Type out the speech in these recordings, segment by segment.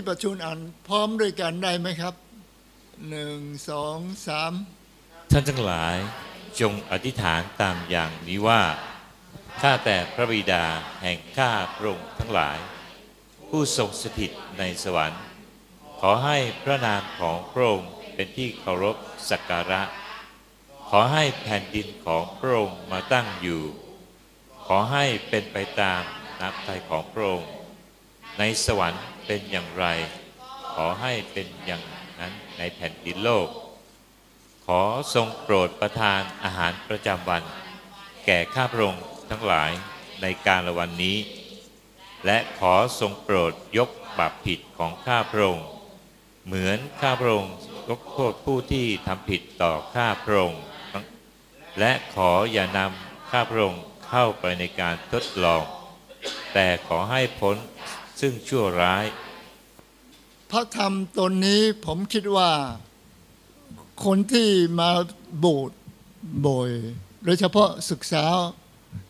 ที่ประชุมอ่านพร้อมด้วยกันได้ไหมครับหนึ่งสองสามท่านทั้งหลายจงอธิษฐานตามอย่างนี้ว่า ข้าแต่พระบิดาแห่งข้าพระองค์ทั้งหลาย ผู้ทรงสถิตในสวรรค์ ขอให้พระนามของพระองค์เป็นที่เคารพสักการะ ขอให้แผ่นดินของพระองค์มาตั้งอยู่ ขอให้เป็นไปตามน้ำใจของพระองค์ในสวรรค์ เป็นอย่างไร ขอให้เป็นอย่างนั้นในแผ่นดินโลก ขอทรงโปรดประทานอาหารประจำวัน แก่ข้าพระองค์ทั้งหลายในการละวันนี้ และขอทรงโปรดยกบาปผิดของข้าพระองค์เหมือนข้าพระองค์ยกโทษผู้ที่ทำผิดต่อข้าพระองค์และขออย่านำข้าพระองค์เข้าไปในการทดลอง แต่ขอให้พ้น ซึ่งชั่วร้าย พระธรรมตนนี้ผมคิดว่า คนที่มาโบสถ์บ่อยโดยเฉพาะศึกษา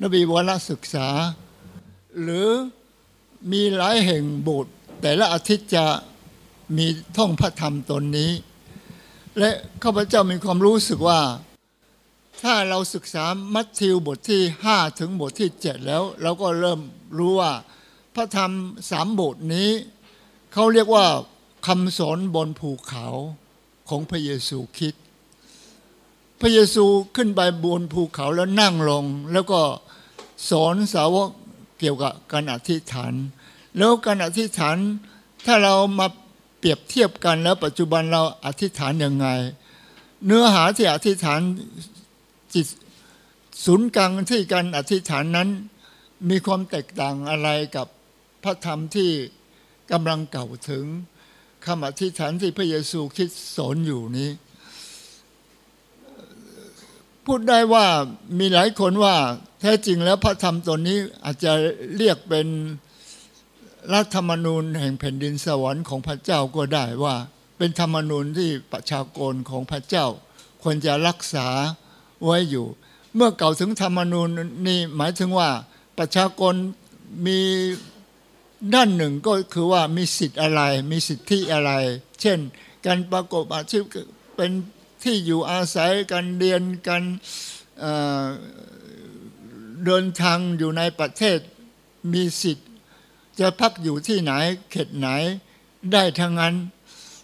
นบีวรศึกษา หรือมีหลายแห่งโบสถ์แต่ละอาทิตย์จะมีท่องพระธรรมตนนี้ และข้าพเจ้ามีความรู้สึกว่า ถ้าเราศึกษามัทธิวบทที่ 5 ถึงบทที่ 7 แล้ว เราก็เริ่มรู้ว่า ระธรรมสามบทนี้เขาเรียกว่าคำสอนบนภูเขาของพระเยซูคริดพระเยซูขึ้นไปบนภูเขาแล้วนั่งลง แล้วก็สอนสาวกเกี่ยวกับการอธิษฐาน แล้วการอธิษฐานถ้าเรามาเปรียบเทียบกันแล้วปัจจุบันเราอธิษฐานยังไง เนื้อหาที่อธิษฐานจิตศูนย์กลางที่การอธิษฐานนั้น มีความแตกต่างอะไรกับ พระธรรมที่กำลังเก่าถึงคำอธิษฐานที่พระเยซูคิดสอนอยู่นี้ พูดได้ว่ามีหลายคนว่าแท้จริงแล้วพระธรรมตนนี้อาจจะเรียกเป็นรัฐธรรมนูญแห่งแผ่นดินสวรรค์ของพระเจ้าก็ได้ว่า เป็นธรรมนูญที่ประชากรของพระเจ้า ควรจะรักษาไว้อยู่ เมื่อเก่าถึงธรรมนูญนี่หมายถึงว่าประชากรมี ด้านหนึ่งก็คือว่ามีสิทธิ์อะไร มีสิทธิอะไร เช่น การประกอบอาชีพเป็นที่อยู่อาศัยการเรียนการเดินทางอยู่ในประเทศมีสิทธิ์ จะพักอยู่ที่ไหนเขตไหนได้ทั้งนั้น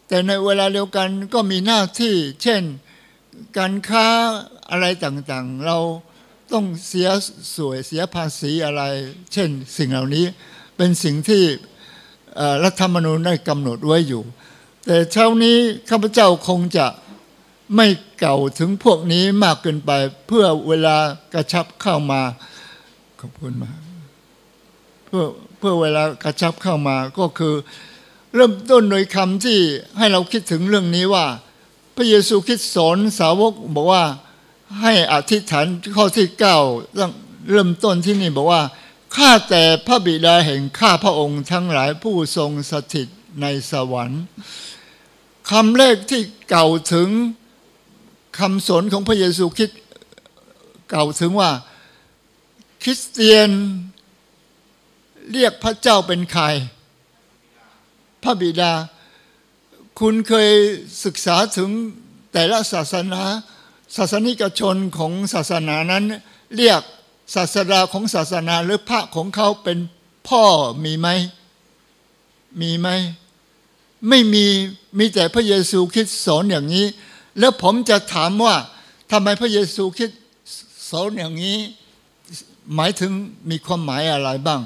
แต่ในเวลาเดียวกันก็มีหน้าที่ เช่น การค้าอะไรต่างๆ เราต้องเสียสวยเสียภาษีอะไร เช่นสิ่งเหล่านี้ เป็นสิ่งที่รัฐธรรมนูญได้กำหนดไว้อยู่ แต่เช้านี้ข้าพเจ้าคงจะไม่เก่าถึงพวกนี้มากเกินไปเพื่อเวลากระชับเข้ามาขอบคุณมากเพื่อเพื่อเวลากระชับเข้ามาก็คือ เริ่มต้นโดยคำที่ให้เราคิดถึงเรื่องนี้ว่า พระเยซูคิดสอนสาวกบอกว่าให้อธิษฐานข้อที่เก้าเริ่มต้นที่นี่บอกว่า ข้าแต่พระบิดาแห่งข้าพระองค์ทั้งหลายผู้ทรงสถิตในสวรรค์คำแรกที่เก่าถึงคำสอนของพระเยซูคิดเก่าถึงว่า คริสเตียนเรียกพระเจ้าเป็นใคร พระบิดา คุณเคยศึกษาถึงแต่ละศาสนา ศาสนิกชนของศาสนานั้น เรียก ศาสดาของศาสนาหรือพระของเขาเป็นพ่อมีไหม มีไหม ไม่มีมีแต่พระเยซูคิดสอนอย่างนี้ แล้วผมจะถามว่าทำไมพระเยซูคิดสอนอย่างนี้ หมายถึงมีความหมายอะไรบ้าง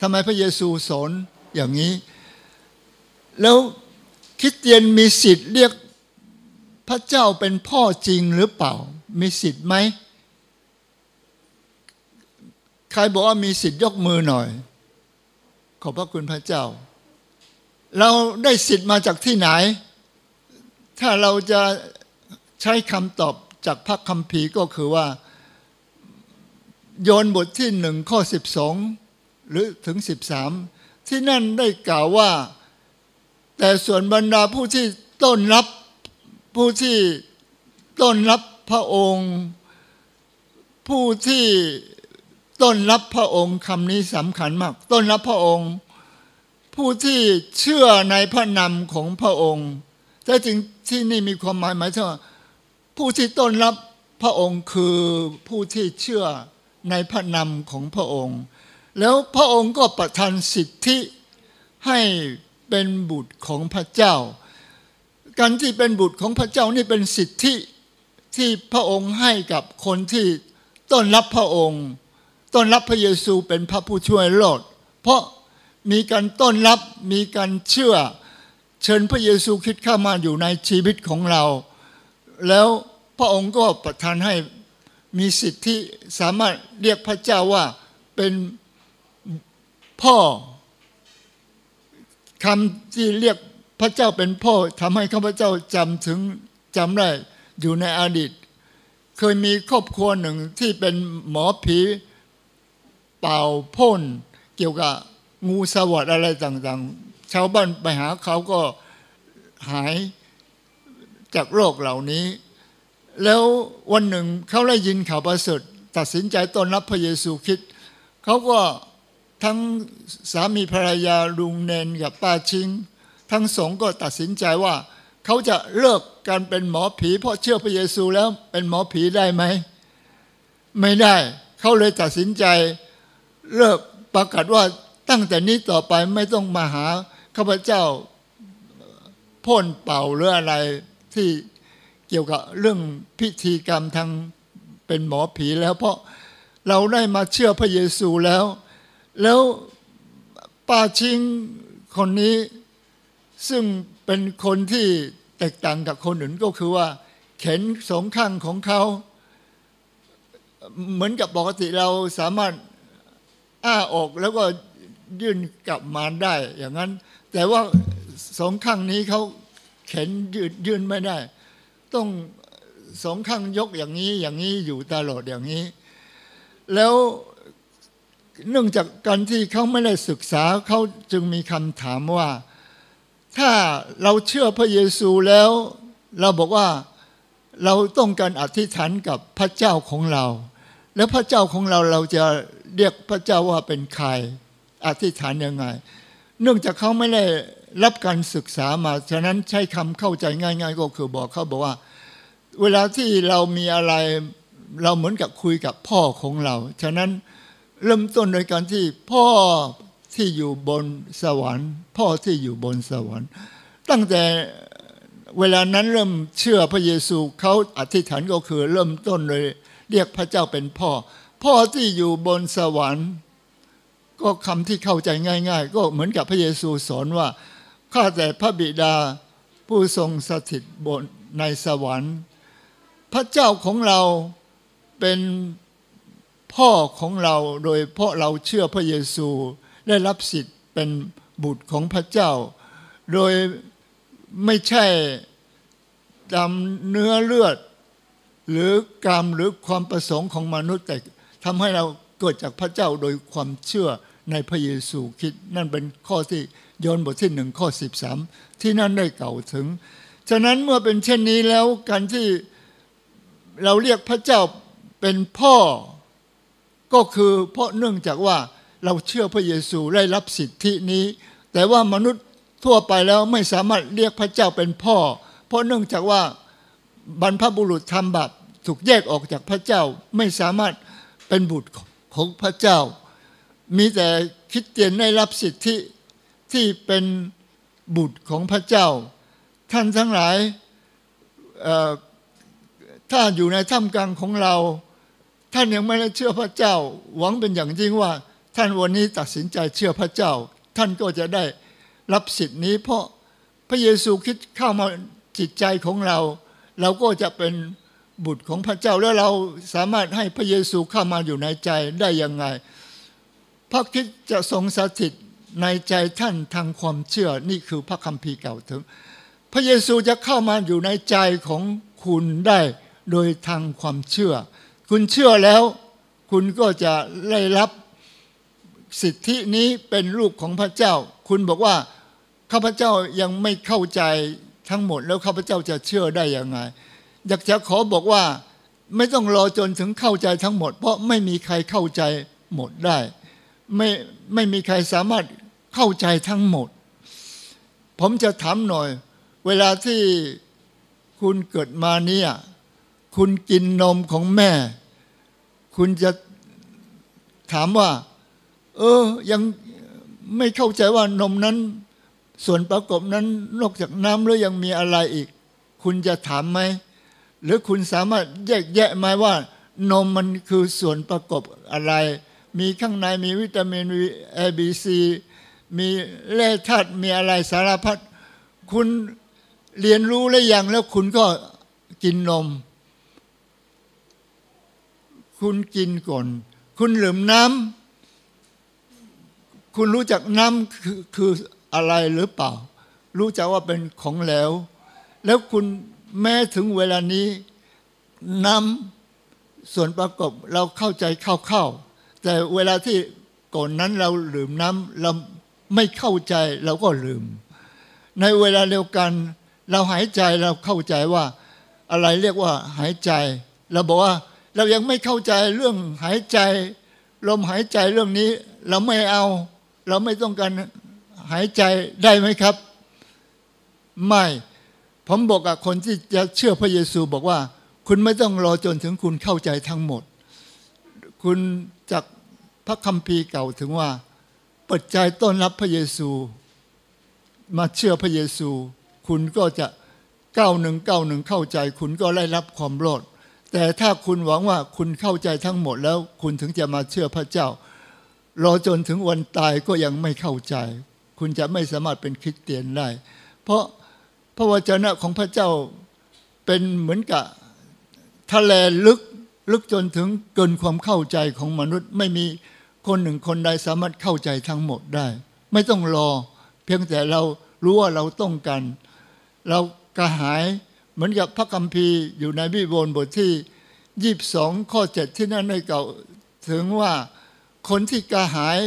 ทำไมพระเยซูสอนอย่างนี้ แล้วคริสเตียนมีสิทธิ์เรียกพระเจ้าเป็นพ่อจริงหรือเปล่า มีสิทธิ์ไหม ใครบอกว่ามีสิทธิ์ยกมือหน่อย ขอบพระคุณพระเจ้า เราได้สิทธิ์มาจากที่ไหน ถ้าเราจะใช้คำตอบจากพระคัมภีร์ก็คือว่า โยนบทที่หนึ่งข้อสิบสองหรือถึงสิบสามที่นั่นได้กล่าวว่า แต่ส่วนบรรดาผู้ที่ต้นรับผู้ที่ต้นรับ พระองค์ ผู้ที่ต้นรับพระองค์คำนี้สำคัญมาก ต้นรับพระองค์ ผู้ที่เชื่อในพระนามของพระองค์แต่จริงที่นี่มีความหมายหมายถึงว่าผู้ที่ต้นรับพระองค์คือผู้ที่เชื่อในพระนามของพระองค์ แล้วพระองค์ก็ประทานสิทธิให้เป็นบุตรของพระเจ้า การที่เป็นบุตรของพระเจ้านี่เป็นสิทธิ ที่พระองค์ให้กับคนที่ต้อนรับพระองค์ ต้อนรับพระเยซูเป็นพระผู้ช่วยโลดเพราะมีการต้อนรับมีการเชื่อ เชิญพระเยซูคริสต์เข้ามาอยู่ในชีวิตของเรา แล้วพระองค์ก็ประทานให้มีสิทธิสามารถเรียกพระเจ้าว่าเป็นพ่อคำที่เรียกพระเจ้าเป็นพ่อทำให้ข้าพเจ้าจำถึงจำได้ อยู่ในอดีต เคยมีครอบครัวหนึ่งที่เป็นหมอผีเป่าพ่น เกี่ยวกับงูสวัสดอะไรต่างๆ ชาวบ้านไปหาเขาก็หายจากโรคเหล่านี้ แล้ววันหนึ่งเขาได้ยินข่าวประเสริฐตัดสินใจต้อนรับพระเยซูคริสต์เขาก็ทั้งสามีภรรยาลุงเนนกับป้าชิง ทั้งสองก็ตัดสินใจว่า เขาจะเลิก การเป็นหมอผีเพราะเชื่อพระเยซูแล้วเป็นหมอผีได้ไหม ไม่ได้ เขาเลยตัดสินใจเลิกประกาศว่าตั้งแต่นี้ต่อไปไม่ต้องมาหาข้าพเจ้าพ่นเป่าหรืออะไรที่เกี่ยวกับเรื่องพิธีกรรมทางเป็นหมอผีแล้ว เพราะเราได้มาเชื่อพระเยซูแล้ว แล้วป้าชิงคนนี้ซึ่งเป็นคนที่ แตกต่างกับคนอื่นก็คือว่าเข็นสองข้างของเขาเหมือนกับปกติเราสามารถอ้าออกแล้วก็ยื่นกลับมาได้ อย่างนั้น แต่ว่าสองข้างนี้เขาเข็นยืดยื่นไม่ได้ ต้องสองข้างยกอย่างนี้อย่างนี้อยู่ตลอดอย่างนี้ แล้วเนื่องจากการที่เขาไม่ได้ศึกษาเขาจึงมีคำถามว่า ถ้าเราเชื่อพระเยซูแล้ว เราบอกว่าเราต้องการอธิษฐานกับพระเจ้าของเรา แล้วพระเจ้าของเราเราจะเรียกพระเจ้าว่าเป็นใครอธิษฐานยังไง เนื่องจากเขาไม่ได้รับการศึกษามาฉะนั้นใช้คำเข้าใจง่าย ๆ ก็คือบอกเขาบอกว่า เวลาที่เรามีอะไรเราเหมือนกับคุยกับพ่อของเรา ฉะนั้นเริ่มต้นโดยการที่พ่อ ที่อยู่บนสวรรค์ พ่อที่อยู่บนสวรรค์ ตั้งแต่เวลานั้นเริ่มเชื่อพระเยซูเขาอธิษฐานก็คือเริ่มต้นเลย เรียกพระเจ้าเป็นพ่อ พ่อที่อยู่บนสวรรค์ ก็คำที่เข้าใจง่าย ๆ ก็เหมือนกับพระเยซูสอนว่าข้าแต่พระบิดาผู้ทรงสถิตบนในสวรรค์ พระเจ้าของเราเป็นพ่อของเราโดยเพราะเราเชื่อพระเยซู ได้รับสิทธิ์เป็นบุตรของพระเจ้า โดยไม่ใช่ตามเนื้อเลือด หรือกรรมหรือความประสงค์ของมนุษย์แต่ทำให้เราเกิดจากพระเจ้าโดยความเชื่อในพระเยซูคิดนั่นเป็นข้อที่ยนบทที่หนึ่งข้อสิบสามที่นั่นได้เก่าถึง ฉะนั้นเมื่อเป็นเช่นนี้แล้วการที่เราเรียกพระเจ้าเป็นพ่อ ก็คือเพราะเนื่องจากว่า เราเชื่อพระเยซูได้รับสิทธินี้ แต่ว่ามนุษย์ทั่วไปแล้วไม่สามารถเรียกพระเจ้าเป็นพ่อ เพราะเนื่องจากว่าบรรพบุรุษทำบาปถูกแยกออกจากพระเจ้าไม่สามารถเป็นบุตรของพระเจ้า มีแต่คริสเตียนได้รับสิทธิที่เป็นบุตรของพระเจ้า ท่านทั้งหลายถ้าอยู่ในท่ามกลางของเรา ท่านยังไม่ได้เชื่อพระเจ้า หวังเป็นอย่างยิ่งว่า ท่านวันนี้ตัดสินใจเชื่อพระเจ้า ท่านก็จะได้รับสิทธินี้ เพราะพระเยซูคิดเข้ามาจิตใจของเรา เราก็จะเป็นบุตรของพระเจ้าแล้วเราสามารถให้พระเยซูเข้ามาอยู่ในใจได้ยังไง พระคิดจะทรงสถิตในใจท่านทางความเชื่อนี่คือพระคัมภีร์เก่าถึง พระเยซูจะเข้ามาอยู่ในใจของคุณได้โดยทางความเชื่อ คุณเชื่อแล้ว คุณก็จะได้รับ สิทธินี้เป็นลูกของพระเจ้า คุณบอกว่าข้าพเจ้ายังไม่เข้าใจทั้งหมด แล้วข้าพเจ้าจะเชื่อได้ยังไง อยากจะขอบอกว่าไม่ต้องรอจนถึงเข้าใจทั้งหมด เพราะไม่มีใครเข้าใจหมดได้ ไม่ไม่มีใครสามารถเข้าใจทั้งหมด ผมจะถามหน่อย เวลาที่คุณเกิดมาเนี่ยคุณกินนมของแม่ คุณจะถามว่า เออ ยังไม่เข้าใจว่านมนั้น ส่วนประกอบนั้นนอกจากน้ำแล้วยังมีอะไรอีก คุณจะถามไหม หรือคุณสามารถแยกแยะไหมว่า นมมันคือส่วนประกอบอะไร มีข้างในมีวิตามินวีเอบีซีมีแร่ธาตุมีอะไรสารพัดคุณเรียนรู้แล้วยังแล้วคุณก็กินนม คุณกินก่อน คุณดื่มน้ำ คุณรู้จักน้ำคือคืออะไรหรือเปล่า รู้จักว่าเป็นของเหลวแล้วคุณแม้ถึงเวลานี้น้ำส่วนประกอบเราเข้าใจเข้าๆแต่เวลาที่ก่อนนั้นเราลืมน้ำเราไม่เข้าใจเราก็ลืม ในเวลาเดียวกัน เราหายใจเราเข้าใจว่า อะไรเรียกว่าหายใจ เราบอกว่าเรายังไม่เข้าใจเรื่องหายใจ ลมหายใจเรื่องนี้เราไม่เอา เราไม่ต้องการหายใจได้ไหมครับ ไม่ ผมบอกกับคนที่จะเชื่อพระเยซูบอกว่า คุณไม่ต้องรอจนถึงคุณเข้าใจทั้งหมด คุณจากพระคัมภีร์เก่าถึงว่า เปิดใจต้อนรับพระเยซู มาเชื่อพระเยซู คุณก็จะก้าวหนึ่งก้าวหนึ่งเข้าใจ คุณก็ได้รับความรอดแต่ถ้าคุณหวังว่าคุณเข้าใจทั้งหมดแล้วคุณถึงจะมาเชื่อพระเจ้า รอจนถึงวันตายก็ยังไม่เข้าใจ คุณจะไม่สามารถเป็นคริสเตียนได้ เพราะพระวจนะของพระเจ้าเป็นเหมือนกับทะเลลึกลึกจนถึงเกินความเข้าใจของมนุษย์ ไม่มีคนหนึ่งคนใดสามารถเข้าใจทั้งหมดได้ ไม่ต้องรอ เพียงแต่เรารู้ว่าเราต้องการ เรากระหายเหมือนกับพระคัมภีร์อยู่ในบิโบนบทที่ยี่บสองข้อเจ็ดที่นั่นได้เก่าถึงว่า คนที่กระหาย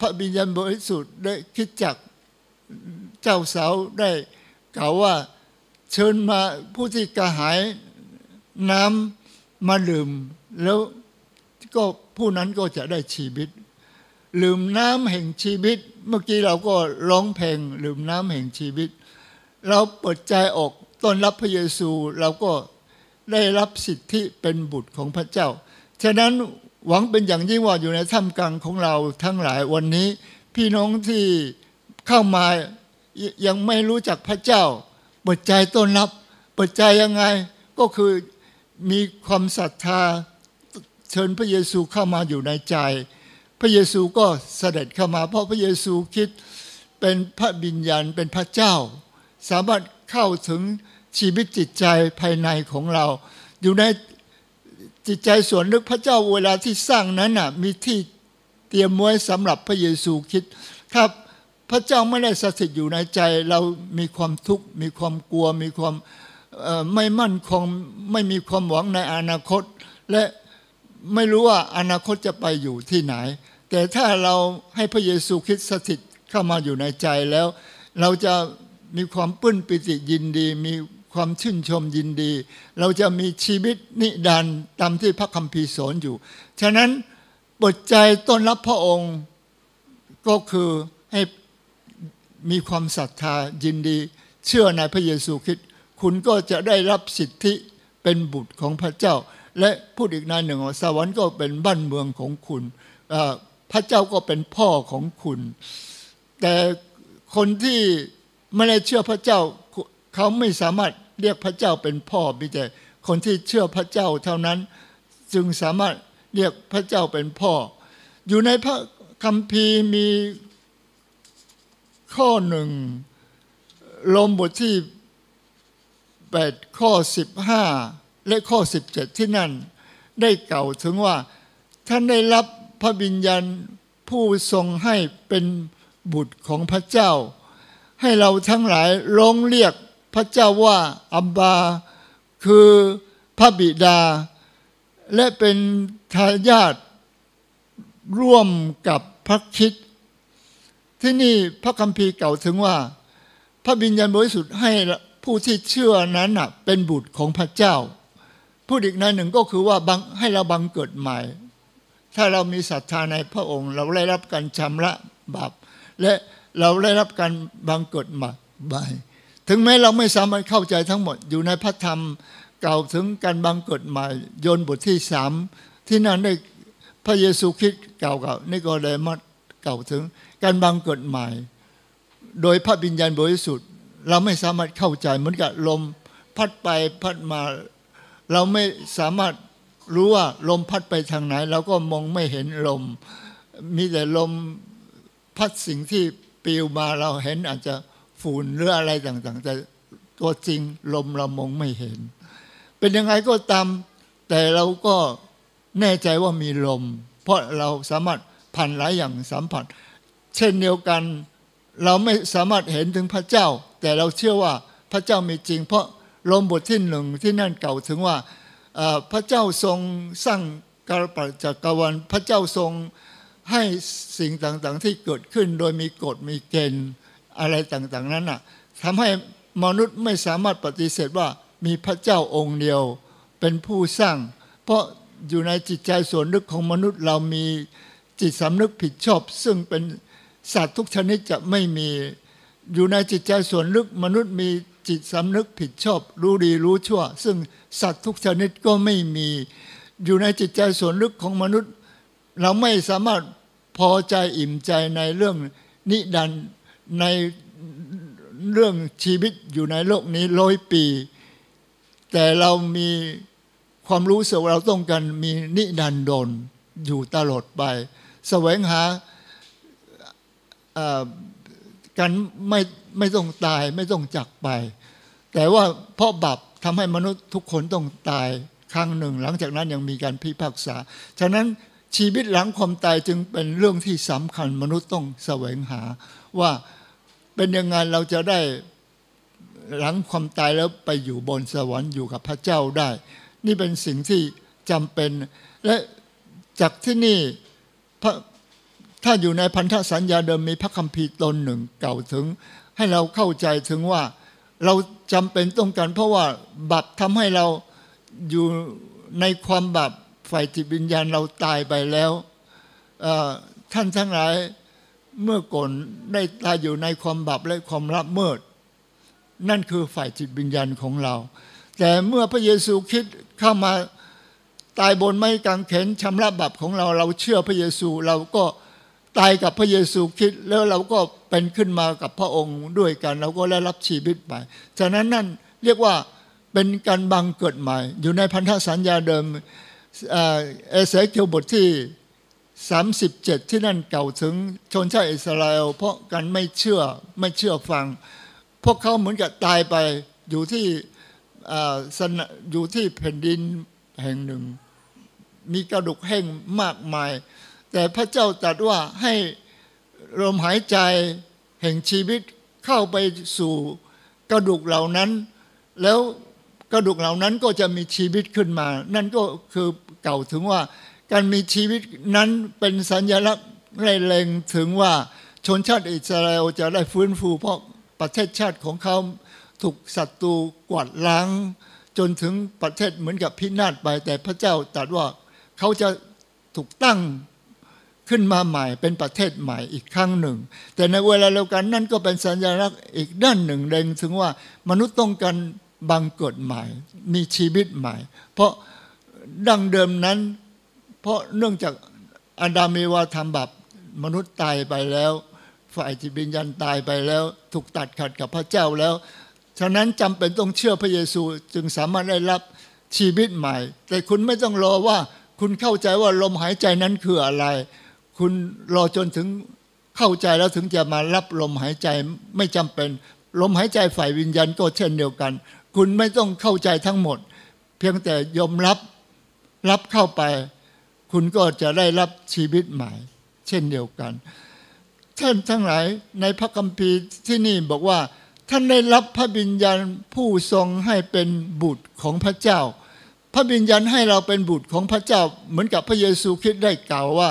พระบิญญาณบริสุทธิ์ได้คิดจักเจ้าสาวได้กล่าวว่าเชิญมาผู้ที่กระหายน้ำมาลืมแล้วก็ผู้นั้นก็จะได้ชีวิต ลืมน้ำแห่งชีวิต เมื่อกี้เราก็ร้องเพลงลืมน้ำแห่งชีวิต เราเปิดใจออกต้อนรับพระเยซูเราก็ได้รับสิทธิเป็นบุตรของพระเจ้า ฉะนั้น หวังเป็นอย่างยิ่งว่าอยู่ในท่ามกลางของเราทั้งหลายวันนี้ พี่น้องที่เข้ามายังไม่รู้จักพระเจ้า เปิดใจต้อนรับ เปิดใจยังไงก็คือมีความศรัทธาเชิญพระเยซูเข้ามาอยู่ในใจ พระเยซูก็เสด็จเข้ามา เพราะพระเยซูคิดเป็นพระบิญญาณเป็นพระเจ้า สามารถเข้าถึงชีวิตจิตใจภายในของเรา อยู่ใน จิตใจส่วนลึกพระเจ้าเวลาที่สร้างนั้นน่ะมีที่เตรียมไว้สำหรับพระเยซูคิดถ้าพระเจ้าไม่ได้สถิตอยู่ในใจเรามีความทุกข์มีความกลัว มีความไม่มั่นคงไม่มีความหวังในอนาคต และไม่รู้ว่าอนาคตจะไปอยู่ที่ไหน แต่ถ้าเราให้พระเยซูคริสต์สถิตเข้ามาอยู่ในใจแล้ว เราจะมีความปื้นปิติยินดีมี ความชื่นชมยินดี เราจะมีชีวิตนิดันตามที่พระคัมภีร์สอนอยู่ ฉะนั้นเปิดใจต้อนรับพระองค์ก็คือให้มีความศรัทธายินดี เชื่อในพระเยซูคริสต์คุณก็จะได้รับสิทธิเป็นบุตรของพระเจ้า และพูดอีกนายหนึ่งว่าสวรรค์ก็เป็นบ้านเมืองของคุณพระเจ้าก็เป็นพ่อของคุณ แต่คนที่ไม่ได้เชื่อพระเจ้าเขาไม่สามารถ เรียกพระเจ้าเป็นพ่อมีแต่คนที่เชื่อพระเจ้าเท่านั้น จึงสามารถเรียกพระเจ้าเป็นพ่อ อยู่ในพระคัมภีร์มีข้อหนึ่งลมบทที่ 8 ข้อ 15 และข้อ 17 ที่นั่น ได้เก่าถึงว่า ท่านได้รับพระบิญญาณผู้ทรงให้เป็นบุตรของพระเจ้า ให้เราทั้งหลายร้องเรียก พระเจ้าว่าอับบา คือพระบิดา และเป็นทายาทร่วมกับพระคิด ที่นี่พระคัมภีร์เก่าถึงว่า พระบิญญาณบริสุทธิ์ให้ผู้ที่เชื่อนั้นเป็นบุตรของพระเจ้า พูดอีกในหนึ่งก็คือว่าให้เราบังเกิดใหม่ ถ้าเรามีศรัทธาในพระองค์ เราได้รับการชำระบาปและเราได้รับการบังเกิดมาบาย ถึงแม้เราไม่สามารถเข้าใจทั้งหมด อยู่ในพระธรรมกล่าวถึงการบังเกิดใหม่โยนบทที่สามที่นั่นได้พระเยซูคริสต์กล่าวกับนิโคเดมัสกล่าวถึงการบังเกิดใหม่ โดยพระบิญญาณบริสุทธิ์ เราไม่สามารถเข้าใจเหมือนกับลมพัดไปพัดมา เราไม่สามารถรู้ว่าลมพัดไปทางไหน เราก็มองไม่เห็นลม มีแต่ลมพัดสิ่งที่ปลิวมาเราเห็นอาจจะ ฝุ่นหรืออะไรต่างๆ แต่ตัวจริงลมเรามองไม่เห็น เป็นยังไงก็ตาม แต่เราก็แน่ใจว่ามีลม เพราะเราสามารถผ่านหลายอย่างสัมผัส เช่นเดียวกัน เราไม่สามารถเห็นถึงพระเจ้า แต่เราเชื่อว่าพระเจ้ามีจริง เพราะลมบทที่หนึ่งที่นั่นเก่าถึงว่าพระเจ้าทรงสร้างกาลปัจจักรวาลพระเจ้าทรงให้สิ่งต่างๆ ที่เกิดขึ้นโดยมีกฎมีเกณฑ์ อะไรต่างๆนั้นน่ะทำให้มนุษย์ไม่สามารถปฏิเสธว่ามีพระเจ้าองค์เดียวเป็นผู้สร้าง เพราะอยู่ในจิตใจส่วนลึกของมนุษย์เรามีจิตสำนึกผิดชอบ ซึ่งเป็นสัตว์ทุกชนิดจะไม่มี อยู่ในจิตใจส่วนลึกมนุษย์มีจิตสำนึกผิดชอบ รู้ดีรู้ชั่ว ซึ่งสัตว์ทุกชนิดก็ไม่มี อยู่ในจิตใจส่วนลึกของมนุษย์ เราไม่สามารถพอใจอิ่มใจในเรื่องนิดัน ในเรื่องชีวิตอยู่ในโลกนี้ร้อยปี แต่เรามีความรู้สึกเราต้องการมีนิดันดนอยู่ตลอดไปแสวงหาการไม่ไม่ต้องตายไม่ต้องจักไป แต่ว่าเพราะบาปทำให้มนุษย์ทุกคนต้องตายครั้งหนึ่ง หลังจากนั้นยังมีการพิพากษา ฉะนั้นชีวิตหลังความตายจึงเป็นเรื่องที่สำคัญมนุษย์ต้องแสวงหาว่า เป็นยังไงเราจะได้หลังความตายแล้วไปอยู่บนสวรรค์อยู่กับพระเจ้าได้ นี่เป็นสิ่งที่จำเป็น และจากที่นี่ถ้าอยู่ในพันธสัญญาเดิมมีพระคัมภีร์ตนหนึ่งเก่าถึง ให้เราเข้าใจถึงว่า เราจำเป็นต้องการเพราะว่าบาปทำให้เราอยู่ในความบาปฝ่ายจิตวิญญาณเราตายไปแล้วท่านทั้งหลาย เมื่อก่อนได้ตายอยู่ในความบาปและความรับเมิดนั่นคือฝ่ายจิตวิญญาณของเรา แต่เมื่อพระเยซูคริสต์เข้ามาตายบนไม้กางเขนชำระบาปของเรา เราเชื่อพระเยซูเราก็ตายกับพระเยซูคริสต์แล้วเราก็เป็นขึ้นมากับพระองค์ด้วยกัน เราก็ได้รับชีวิตไปฉะนั้นนั่นเรียกว่าเป็นการบังเกิดใหม่ อยู่ในพันธสัญญาเดิมเอเสเคียวบทที่ 37 ที่นั่นเก่าถึงชนชาติอิสราเอลเพราะกันไม่เชื่อไม่เชื่อฟัง พวกเขาเหมือนกับตายไปอยู่ที่อยู่ที่แผ่นดินแห่งหนึ่ง มีกระดูกแห้งมากมาย แต่พระเจ้าตรัสว่าให้ลมหายใจแห่งชีวิตเข้าไปสู่กระดูกเหล่านั้น แล้วกระดูกเหล่านั้นก็จะมีชีวิตขึ้นมา นั่นก็คือเก่าถึงว่า การมีชีวิตนั้นเป็นสัญลักษณ์ไร่เล็งถึงว่าชนชาติอิสราเอลจะได้ฟื้นฟู เพราะประเทศชาติของเขาถูกศัตรูกวาดล้าง จนถึงประเทศเหมือนกับพินาศไป แต่พระเจ้าตรัสว่าเขาจะถูกตั้งขึ้นมาใหม่เป็นประเทศใหม่อีกครั้งหนึ่ง แต่ในเวลาเดียวกันนั่นก็เป็นสัญลักษณ์อีกด้านหนึ่งเล็งถึงว่ามนุษย์ต้องการบังเกิดใหม่ มีชีวิตใหม่ เพราะดังเดิมนั้น ราะเนื่องจากอาดามีวาทำบาปมนุษย์ตายไปแล้ว ฝ่ายจิตวิญญาณตายไปแล้ว ถูกตัดขาดกับพระเจ้าแล้ว ฉะนั้นจำเป็นต้องเชื่อพระเยซูจึงสามารถได้รับชีวิตใหม่ แต่คุณไม่ต้องรอว่าคุณเข้าใจว่าลมหายใจนั้นคืออะไร คุณรอจนถึงเข้าใจแล้วถึงจะมารับลมหายใจไม่จำเป็น ลมหายใจฝ่ายวิญญาณก็เช่นเดียวกัน คุณไม่ต้องเข้าใจทั้งหมด เพียงแต่ยอมรับรับเข้าไป คุณก็จะได้รับชีวิตใหม่ เช่นเดียวกัน ท่านทั้งหลายในพระคัมภีร์ที่นี่บอกว่า ท่านได้รับพระบิญญาณผู้ทรงให้เป็นบุตรของพระเจ้า พระบิญญาณให้เราเป็นบุตรของพระเจ้า เหมือนกับพระเยซูคริสต์ได้กล่าวว่า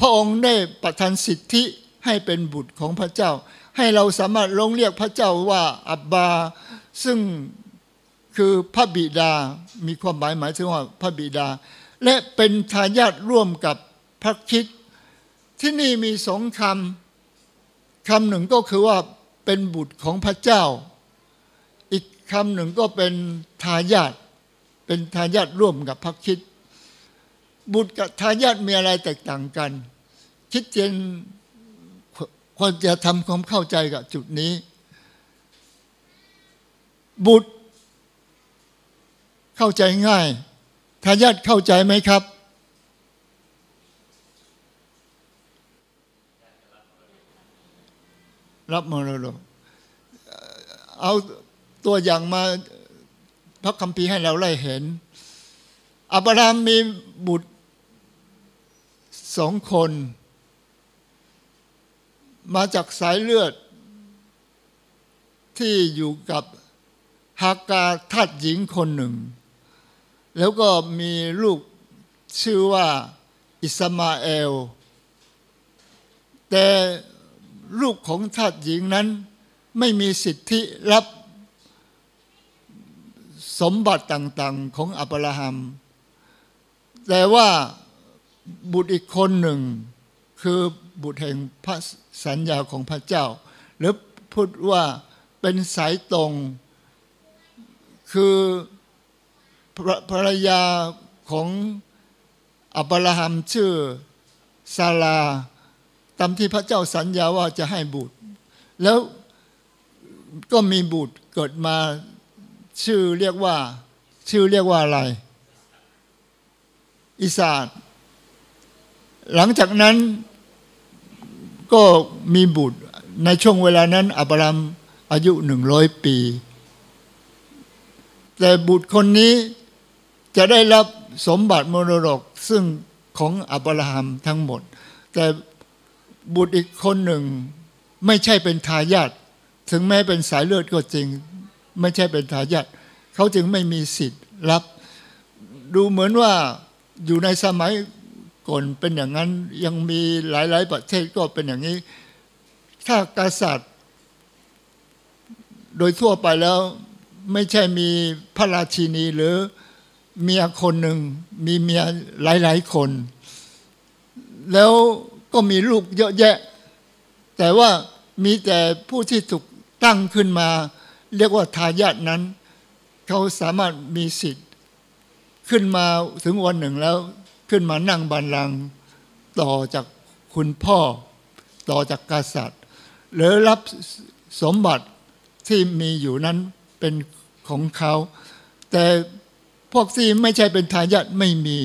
พระองค์ได้ประทานสิทธิให้เป็นบุตรของพระเจ้า ให้เราสามารถลงเรียกพระเจ้าว่าอับบา ซึ่งคือพระบิดา มีความหมายหมายถึงว่าพระบิดา และเป็นทายาทร่วมกับพระคิด ที่นี่มีสองคำคำหนึ่งก็คือว่าเป็นบุตรของพระเจ้า อีกคำหนึ่งก็เป็นทายาทเป็นทายาทร่วมกับพระคิด บุตรกับทายาทมีอะไรแตกต่างกัน คิดเจนควรจะทำความเข้าใจกับจุดนี้ บุตรเข้าใจง่าย ทายาทเข้าใจไหมครับ รับมรดกเอาตัวอย่างมาพระคัมภีร์ให้เราไล่เห็น อับรามมีบุตรสองคน มาจากสายเลือด ที่อยู่กับฮากาทัดหญิงคนหนึ่ง แล้วก็มีลูกชื่อว่าอิสมาเอล แต่ลูกของทาสหญิงนั้น ไม่มีสิทธิรับสมบัติต่างๆของอับราฮัม แต่ว่าบุตรอีกคนหนึ่ง คือบุตรแห่งพระสัญญาของพระเจ้า หรือพูดว่าเป็นสายตรงคือ ภรรยาของอับราฮัมชื่อซาลาตามที่พระเจ้าสัญญาว่าจะให้บุตร แล้วก็มีบุตรเกิดมาชื่อเรียกว่า ชื่อเรียกว่าอะไร อิสานหลังจากนั้นก็มีบุตรในช่วงเวลานั้น อับรามอายุหนึ่งร้อยปี แต่บุตรคนนี้ จะได้รับสมบัติมรดกซึ่งของอับราฮัมทั้งหมด แต่บุตรอีกคนหนึ่ง ไม่ใช่เป็นทายาทถึงแม้เป็นสายเลือดก็จริง ไม่ใช่เป็นทายาทเขาจึงไม่มีสิทธิ์รับ ดูเหมือนว่าอยู่ในสมัยก่อนเป็นอย่างนั้นยังมีหลาย ๆ ประเทศก็เป็นอย่างนี้ ถ้ากษัตริย์ โดยทั่วไปแล้วไม่ใช่มีพระราชินีหรือ เมียคนหนึ่งมีเมียหลาย ๆ คน แล้วก็มีลูกเยอะแยะ แต่ว่ามีแต่ผู้ที่ถูกตั้งขึ้นมา เรียกว่าทายาทนั้น เขาสามารถมีสิทธิ์ ขึ้นมาถึงวันหนึ่งแล้วขึ้นมานั่งบัลลังก์ต่อจากคุณพ่อต่อจากกษัตริย์ หรือรับสมบัติที่มีอยู่นั้นเป็นของเขา แต่ พวกที่ไม่ใช่เป็นทายาทไม่มี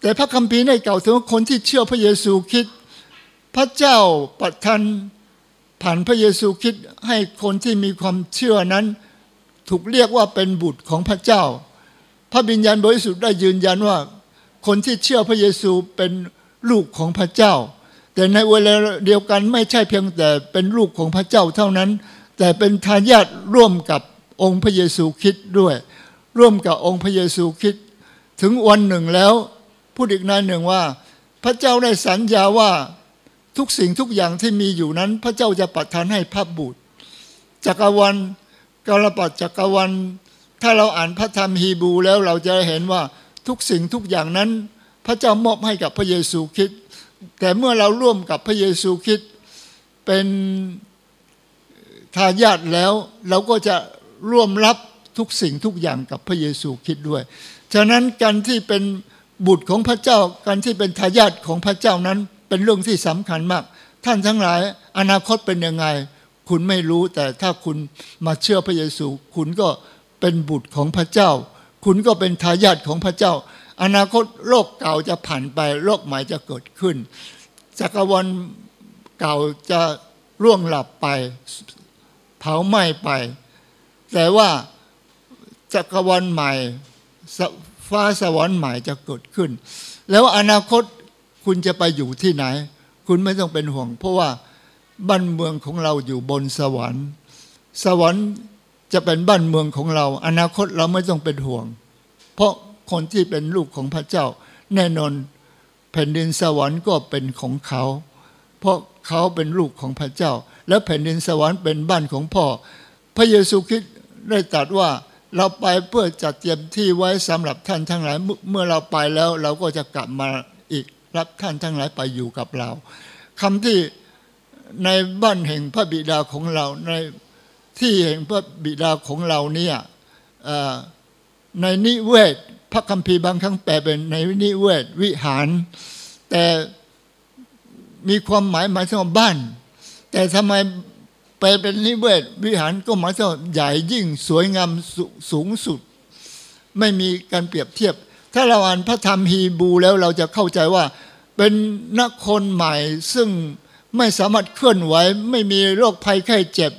แต่พระคัมภีร์ในเก่าถึงคนที่เชื่อพระเยซูคริสต์พระเจ้าประทานผ่านพระเยซูคริสต์ให้คนที่มีความเชื่อนั้น ถูกเรียกว่าเป็นบุตรของพระเจ้า พระบิญญาณบริสุทธิ์ได้ยืนยันว่า คนที่เชื่อพระเยซูเป็นลูกของพระเจ้า แต่ในเวลาเดียวกันไม่ใช่เพียงแต่เป็นลูกของพระเจ้าเท่านั้น แต่เป็นทายาทร่วมกับองค์พระเยซูคริสต์ด้วย ร่วมกับองค์พระเยซูคริสต์ถึงวันหนึ่งแล้วพูดอีกนายหนึ่งว่า พระเจ้าได้สัญญาว่าทุกสิ่งทุกอย่างที่มีอยู่นั้น พระเจ้าจะประทานให้พระบุตรจักรวาลกาลปัดจักรวาลถ้าเราอ่านพระธรรมฮีบูแล้วเราจะเห็นว่าทุกสิ่งทุกอย่างนั้น พระเจ้ามอบให้กับพระเยซูคริสต์แต่เมื่อเราร่วมกับพระเยซูคริสต์เป็นทายาทแล้ว เราก็จะร่วมรับ ทุกสิ่งทุกอย่างกับพระเยซูคริสต์ด้วย ฉะนั้นการที่เป็นบุตรของพระเจ้า การที่เป็นทายาทของพระเจ้านั้น เป็นเรื่องที่สำคัญมาก ท่านทั้งหลายอนาคตเป็นยังไง คุณไม่รู้แต่ถ้าคุณมาเชื่อพระเยซู คุณก็เป็นบุตรของพระเจ้า คุณก็เป็นทายาทของพระเจ้า อนาคตโลกเก่าจะผ่านไปโลกใหม่จะเกิดขึ้นจักรวาลเก่าจะร่วงหลับไป เผาไหม้ไป แต่ว่า จักรวาลใหม่ฟ้าสวรรค์ใหม่จะเกิดขึ้น แล้วอนาคตคุณจะไปอยู่ที่ไหน คุณไม่ต้องเป็นห่วง เพราะว่าบ้านเมืองของเราอยู่บนสวรรค์ สวรรค์จะเป็นบ้านเมืองของเรา อนาคตเราไม่ต้องเป็นห่วง เพราะคนที่เป็นลูกของพระเจ้า แน่นอนแผ่นดินสวรรค์ก็เป็นของเขา เพราะเขาเป็นลูกของพระเจ้า และแผ่นดินสวรรค์เป็นบ้านของพ่อ พระเยซูคริสต์ได้ตรัสว่า เราไปเพื่อจัดเตรียมที่ไว้สำหรับท่านทั้งหลาย เมื่อเราไปแล้วเราก็จะกลับมาอีกรับท่านทั้งหลายไปอยู่กับเราคำที่ในบ้านแห่งพระบิดาของเราในที่แห่งพระบิดาของเราเนี่ยในนิเวศ พระคัมภีร์บางครั้งแปลเป็นในนิเวศวิหาร แต่มีความหมายหมายถึงบ้าน แต่ทำไม แปเป็นนิเวศวิหารก็หมายถึงใหญ่ยิ่งสวยงามสูงสุด ไม่มีการเปรียบเทียบ ถ้าเราอ่านพระธรรมฮีบูแล้วเราจะเข้าใจว่า เป็นนครใหม่ซึ่งไม่สามารถเคลื่อนไหวไม่มีโรคภัยไข้เจ็บ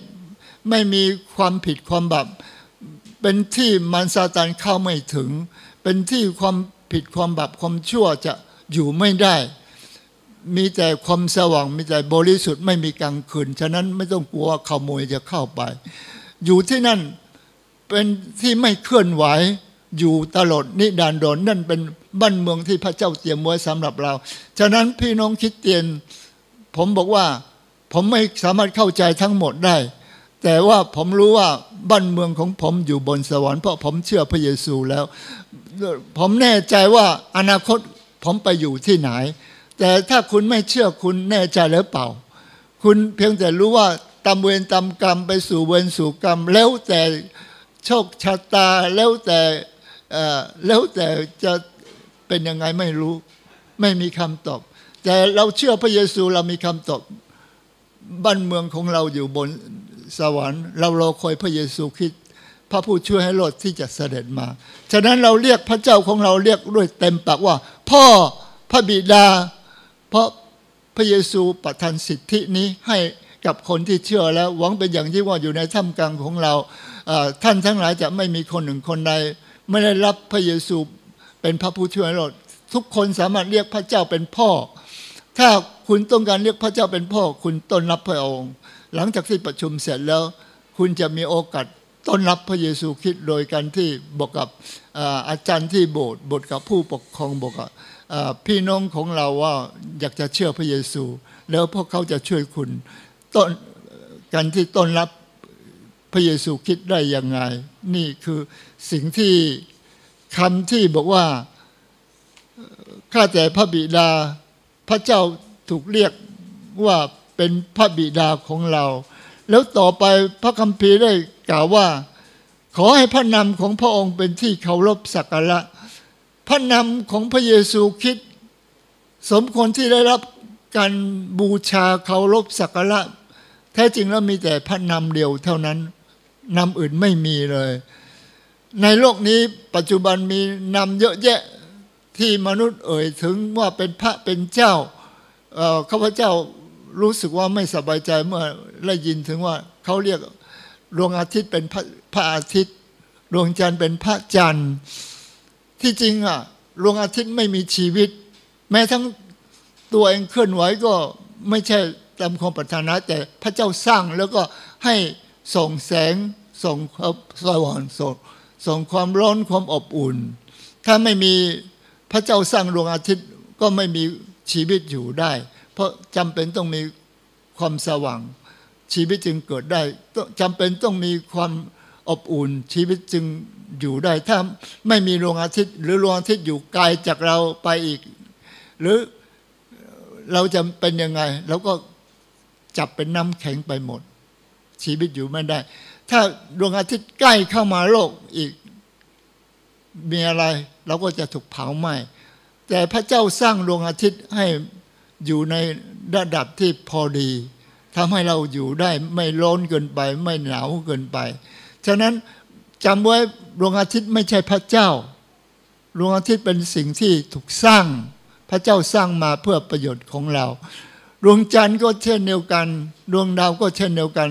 ไม่มีความผิดความบาปเป็นที่มันซาตานเข้าไม่ถึง เป็นที่ความผิดความบาปความชั่วจะอยู่ไม่ได้ มีแต่ความสว่างมีแต่บริสุทธิ์ไม่มีกลางคืน ฉะนั้นไม่ต้องกลัวว่าขโมยจะเข้าไป อยู่ที่นั่นเป็นที่ไม่เคลื่อนไหวอยู่ตลอดนิดานดนนั่นเป็นบ้านเมืองที่พระเจ้าเตรียมไว้สำหรับเรา ฉะนั้นพี่น้องคิดเตียน ผมบอกว่าผมไม่สามารถเข้าใจทั้งหมดได้ แต่ว่าผมรู้ว่าบ้านเมืองของผมอยู่บนสวรรค์เพราะผมเชื่อพระเยซูแล้ว ผมแน่ใจว่าอนาคตผมไปอยู่ที่ไหน แต่ถ้าคุณไม่เชื่อคุณแน่ใจหรือเปล่า คุณเพียงแต่รู้ว่าตาเวรตากรรมไปสู่เวรสู่กรรม แล้วแต่โชคชะตาแล้วแต่แล้วแต่จะเป็นยังไงไม่รู้ ไม่มีคำตอบ แต่เราเชื่อพระเยซูเรามีคำตอบ บ้านเมืองของเราอยู่บนสวรรค์ เรารอคอยพระเยซูคริสต์พระผู้ช่วยให้รอดที่จะเสด็จมา ฉะนั้นเราเรียกพระเจ้าของเราเรียกด้วยเต็มปากว่า พ่อพระบิดา เพราะพระเยซูประทานสิทธินี้ให้กับคนที่เชื่อแล้วหวังเป็นอย่างยิ่งว่าอยู่ในท่ามกลางของเรา ท่านทั้งหลายจะไม่มีคนหนึ่งคนใด ไม่ได้รับพระเยซูเป็นพระผู้ช่วยเราทุกคนสามารถเรียกพระเจ้าเป็นพ่อ ถ้าคุณต้องการเรียกพระเจ้าเป็นพ่อ คุณต้อนรับพระองค์ หลังจากที่ประชุมเสร็จแล้ว คุณจะมีโอกาสต้อนรับพระเยซูคริสต์โดยการที่บอกกับอาจารย์ที่โบสถ์บทกับผู้ปกครองบอกกับ พี่น้องของเราว่าอยากจะเชื่อพระเยซู แล้วพวกเขาจะช่วยคุณต้นการที่ต้อนรับพระเยซูคิดได้ยังไง นี่คือสิ่งที่คำที่บอกว่าข้าแต่พระบิดาพระเจ้าถูกเรียกว่าเป็นพระบิดาของเรา แล้วต่อไปพระคัมภีร์ได้กล่าวว่า ขอให้พระนามของพระองค์เป็นที่เคารพสักการะ ระนามของพระเยซูคริสต์สมควรที่ได้รับการบูชาเคารพสักการะแท้จริงแล้วมีแต่พระนามเดียวเท่านั้นนำอื่นไม่มีเลย ในโลกนี้ปัจจุบันมีนำเยอะแยะที่มนุษย์เอ่ยถึงว่าเป็นพระเป็นเจ้าข้าพเจ้ารู้สึกว่าไม่สบายใจเมื่อได้ยินถึงว่าเขาเรียกดวงอาทิตย์เป็นพระพระอาทิตย์ ดวงจันทร์เป็นพระจันทร์ ที่จริงอะดวงอาทิตย์ไม่มีชีวิต แม้ทั้งตัวเองเคลื่อนไหวก็ไม่ใช่ตามความปรารถนาแต่พระเจ้าสร้างแล้วก็ให้ส่งแสงส่งสว่างส่งส่งความร้อนความอบอุ่น ถ้าไม่มีพระเจ้าสร้างดวงอาทิตย์ก็ไม่มีชีวิตอยู่ได้ เพราะจำเป็นต้องมีความสว่าง ชีวิตจึงเกิดได้จำเป็นต้องมีความอบอุ่น ชีวิตจึง อยู่ได้ ถ้าไม่มีดวงอาทิตย์ หรือดวงอาทิตย์อยู่ไกลจากเราไปอีก หรือเราจะเป็นยังไงเราก็จับเป็นน้ำแข็งไปหมด ชีวิตอยู่ไม่ได้ ถ้าดวงอาทิตย์ใกล้เข้ามาโลกอีก มีอะไร เราก็จะถูกเผาไหม้แต่พระเจ้าสร้างดวงอาทิตย์ให้อยู่ในระดับที่พอดีทำให้เราอยู่ได้ไม่ร้อนเกินไป ไม่หนาวเกินไป ฉะนั้น จำไว้ดวงอาทิตย์ไม่ใช่พระเจ้าดวงอาทิตย์เป็นสิ่งที่ถูกสร้าง พระเจ้าสร้างมาเพื่อประโยชน์ของเรา ดวงจันทร์ก็เช่นเดียวกัน ดวงดาวก็เช่นเดียวกัน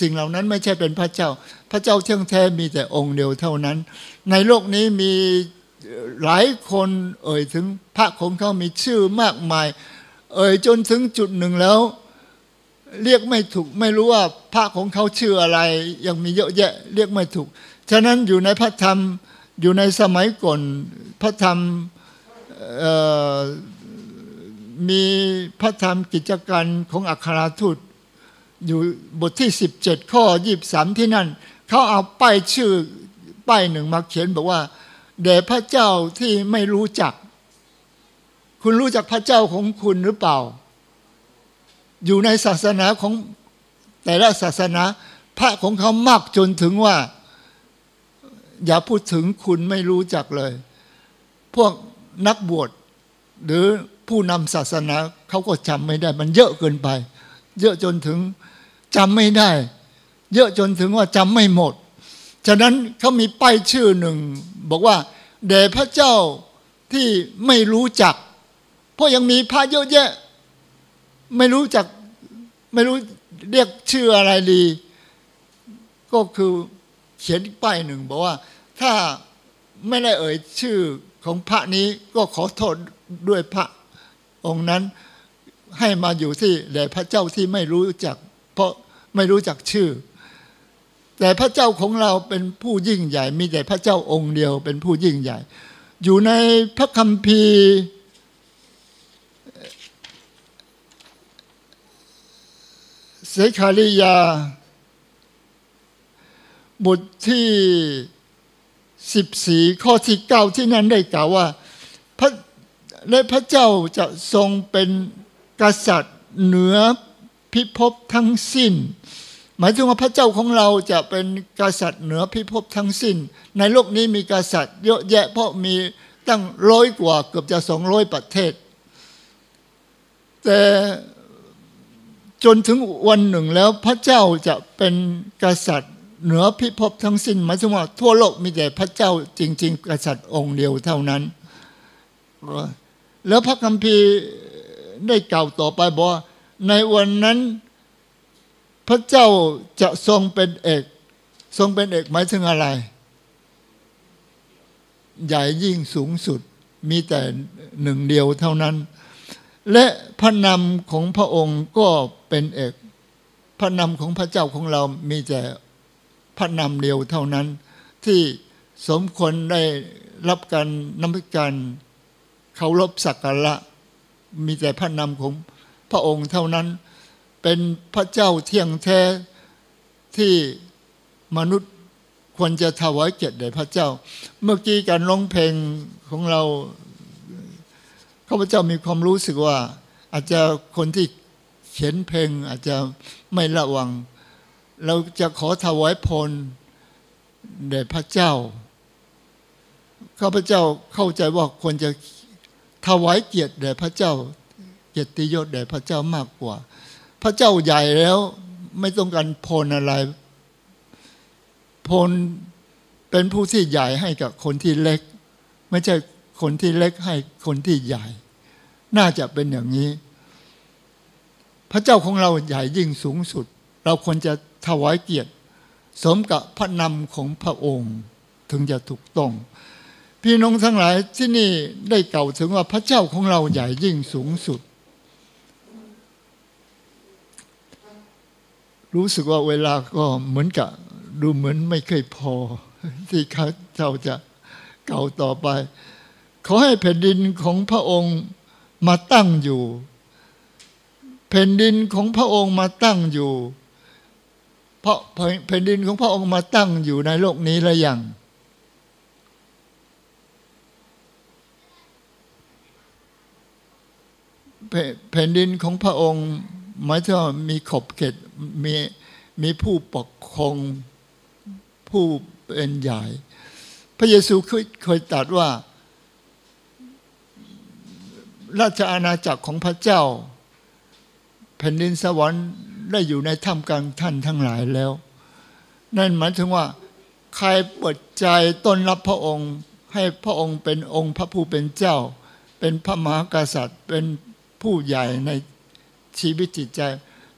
สิ่งเหล่านั้นไม่ใช่เป็นพระเจ้า พระเจ้าเที่ยงแท้มีแต่องค์เดียวเท่านั้น ในโลกนี้มีหลายคนเอ่ยถึงพระของเขามีชื่อมากมาย เอ่ยจนถึงจุดหนึ่งแล้ว เรียกไม่ถูกไม่รู้ว่าพระของเขาชื่ออะไร ยังมีเยอะแยะ เรียกไม่ถูก ฉะนั้นอยู่ในพระธรรมอยู่ในสมัยก่อนพระธรรมมีพระธรรมกิจการของอัครทูตอยู่บทที่ 17 ข้อ 23 ที่นั่น เขาเอาป้ายชื่อป้ายหนึ่งมาเขียนบอกว่าแด่พระเจ้าที่ไม่รู้จัก คุณรู้จักพระเจ้าของคุณหรือเปล่า อยู่ในศาสนาของแต่ละศาสนา พระของเขามากจนถึงว่า อย่าพูดถึงคุณไม่รู้จักเลย พวกนักบวชหรือผู้นำศาสนาเขาก็จำไม่ได้ มันเยอะเกินไป เยอะจนถึงจำไม่ได้ เยอะจนถึงว่าจำไม่หมด ฉะนั้นเขามีป้ายชื่อหนึ่ง บอกว่าแด่พระเจ้าที่ไม่รู้จัก เพราะยังมีพระเยอะแยะ ไม่รู้จักไม่รู้เรียกชื่ออะไรดี ก็คือเขียนป้ายหนึ่งบอกว่า ถ้าไม่ได้เอ่ยชื่อของพระนี้ก็ขอโทษด้วยพระองค์นั้นให้มาอยู่ที่แด่พระเจ้าที่ไม่รู้จัก เพราะไม่รู้จักชื่อ แต่พระเจ้าของเราเป็นผู้ยิ่งใหญ่ มีแต่พระเจ้าองค์เดียวเป็นผู้ยิ่งใหญ่ อยู่ในพระคัมภีร์เสคาริยาบทที่ สิบสี่ข้อที่เก้าที่นั้นได้กล่าวว่าพระและพระเจ้าจะทรงเป็นกษัตริย์เหนือพิภพทั้งสิ้น หมายถึงว่าพระเจ้าของเราจะเป็นกษัตริย์เหนือพิภพทั้งสิ้น ในโลกนี้มีกษัตริย์เยอะแยะเพราะมีตั้งร้อยกว่าเกือบจะสองร้อยประเทศ แต่จนถึงวันหนึ่งแล้วพระเจ้าจะเป็นกษัตริย์ เหนือพิภพทั้งสิ้นหมายถึงว่าทั่วโลกมีแต่พระเจ้าจริง ๆ กษัตริย์องค์เดียวเท่านั้น แล้วพระคัมภีร์ได้กล่าวต่อไปบอกว่าในวันนั้น พระเจ้าจะทรงเป็นเอก ทรงเป็นเอกหมายถึงอะไร ใหญ่ยิ่งสูงสุดมีแต่หนึ่งเดียวเท่านั้น และพระนำของพระองค์ก็เป็นเอก พระนำของพระเจ้าของเรามีแต่ ระนำเดียวเท่านั้น ที่สมควรได้รับการนำการเคารพสักการะ มีแต่พระนำของพระองค์เท่านั้น เป็นพระเจ้าเที่ยงแท้ที่มนุษย์ควรจะถวายเกียรติแด่พระเจ้า เมื่อกี้การร้องเพลงของเราข้าพเจ้ามีความรู้สึกว่า อาจจะคนที่เขียนเพลงอาจจะไม่ระวัง เราจะขอถวายพรแด่พระเจ้า ข้าพเจ้าเข้าใจว่าควรจะถวายเกียรติแด่พระเจ้า เกียรติยศแด่พระเจ้ามากกว่า พระเจ้าใหญ่แล้วไม่ต้องการพลอะไร พลเป็นผู้ที่ใหญ่ให้กับคนที่เล็ก ไม่ใช่คนที่เล็กให้คนที่ใหญ่ น่าจะเป็นอย่างนี้ พระเจ้าของเราใหญ่ยิ่งสูงสุด เราควรจะ ถวายเกียรติ สมกับพระนำของพระองค์ ถึงจะถูกต้อง พี่น้องทั้งหลายที่นี่ได้เก่าถึงว่าพระเจ้าของเราใหญ่ยิ่งสูงสุด รู้สึกว่าเวลาก็เหมือนกับดูเหมือนไม่เคยพอ ที่ข้าเจ้าจะเก่าต่อไป ขอให้แผ่นดินของพระองค์มาตั้งอยู่ แผ่นดินของพระองค์มาตั้งอยู่ เพราะแผ่นดินของพระองค์มาตั้งอยู่ในโลกนี้แล้วยังแผ่นดินของพระองค์หมายถึงมีขอบเขตมีมีผู้ปกครองผู้เป็นใหญ่ พระเยซูเคยตรัสว่า ราชอาณาจักรของพระเจ้า แผ่นดินสวรรค์ ได้อยู่ในถ้ำกลางท่านทั้งหลายแล้ว นั่นหมายถึงว่า ใครเปิดใจต้อนรับพระองค์ ให้พระองค์เป็นองค์พระผู้เป็นเจ้า เป็นพระมหากษัตริย์ เป็นผู้ใหญ่ในชีวิตจิตใจ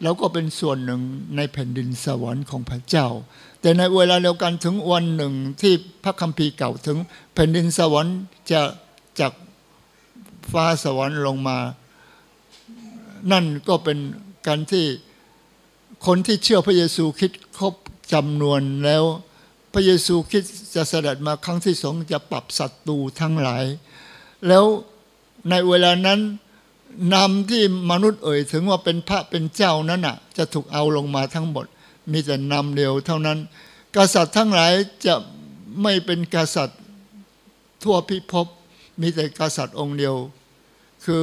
แล้วก็เป็นส่วนหนึ่งในแผ่นดินสวรรค์ของพระเจ้า แต่ในเวลาเดียวกันถึงวันหนึ่งที่พระคัมภีร์เก่าถึงแผ่นดินสวรรค์จะจากฟ้าสวรรค์ลงมา นั่นก็เป็นการที่ คนที่เชื่อพระเยซูคิดครบจำนวนแล้ว พระเยซูคิดจะเสด็จมาครั้งที่สองจะปรับศัตรูทั้งหลาย แล้วในเวลานั้นนำที่มนุษย์เอ่ยถึงว่าเป็นพระเป็นเจ้านั้นน่ะ จะถูกเอาลงมาทั้งหมด มีแต่นำเดียวเท่านั้น กษัตริย์ทั้งหลายจะไม่เป็นกษัตริย์ทั่วพิภพมีแต่กษัตริย์องค์เดียว คือ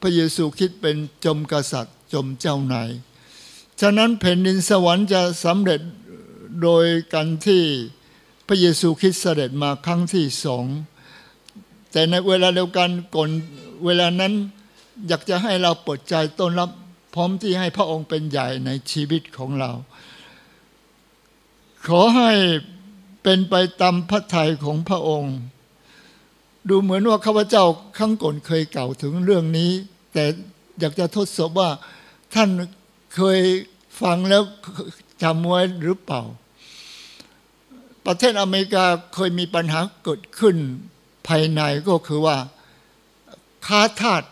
พระเยซูคิดเป็นจมกษัตริย์จมเจ้านาย ฉะนั้นแผ่นดินสวรรค์จะสำเร็จโดยการที่พระเยซูคริสต์เสด็จมาครั้งที่สอง แต่ในเวลาเดียวกันก่อนเวลานั้นอยากจะให้เราเปิดใจต้อนรับพร้อมที่ให้พระองค์เป็นใหญ่ในชีวิตของเรา ขอให้เป็นไปตามพระทัยของพระองค์ ดูเหมือนว่าข้าพเจ้าครั้งก่อนเคยเก่าถึงเรื่องนี้ แต่อยากจะทดสอบว่าท่าน เคยฟังแล้วจำไว้หรือเปล่า ประเทศอเมริกาเคยมีปัญหาเกิดขึ้นภายในก็คือว่าค้าทาส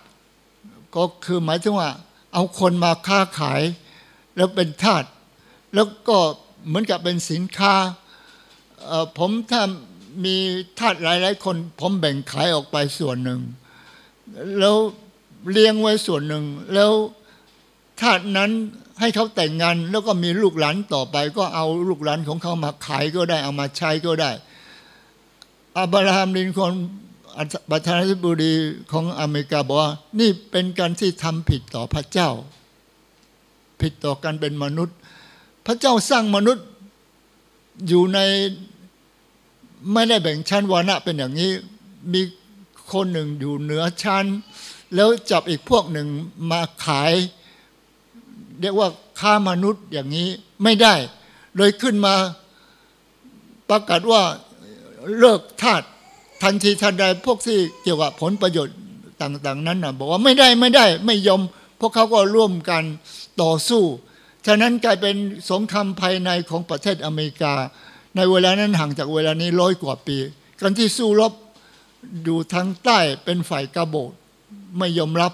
ก็คือหมายถึงว่า เอาคนมาค้าขาย แล้วเป็นทาสแล้วก็เหมือนกับเป็นสินค้า ผมถ้ามีทาสหลายๆคน ผมแบ่งขายออกไปส่วนหนึ่ง แล้วเลี้ยงไว้ส่วนหนึ่ง แล้ว ทาสนั้นให้เขาแต่งงานแล้วก็มีลูกหลานต่อไป ก็เอาลูกหลานของเขามาขายก็ได้เอามาใช้ก็ได้อับราฮัมลินคอนประธานาธิบดีของอเมริกาบอกว่า นี่เป็นการที่ทำผิดต่อพระเจ้า ผิดต่อการเป็นมนุษย์ พระเจ้าสร้างมนุษย์อยู่ในไม่ได้แบ่งชั้นวรรณะเป็นอย่างนี้ มีคนหนึ่งอยู่เหนือชั้น แล้วจับอีกพวกหนึ่งมาขาย เรียกว่าค้ามนุษย์อย่างนี้ไม่ได้ เลยขึ้นมาประกาศว่าเลิกทาสทันทีทันใดพวกที่เกี่ยวกับผลประโยชน์ต่าง ๆ นั้นนะบอกว่าไม่ได้ไม่ได้ไม่ยอมพวกเขาก็ร่วมกันต่อสู้ ฉะนั้นกลายเป็นสงครามภายในของประเทศอเมริกา ในเวลานั้นห่างจากเวลานี้ร้อยกว่าปี กันที่สู้รบอยู่ทางใต้เป็นฝ่ายกบฏไม่ยอมรับ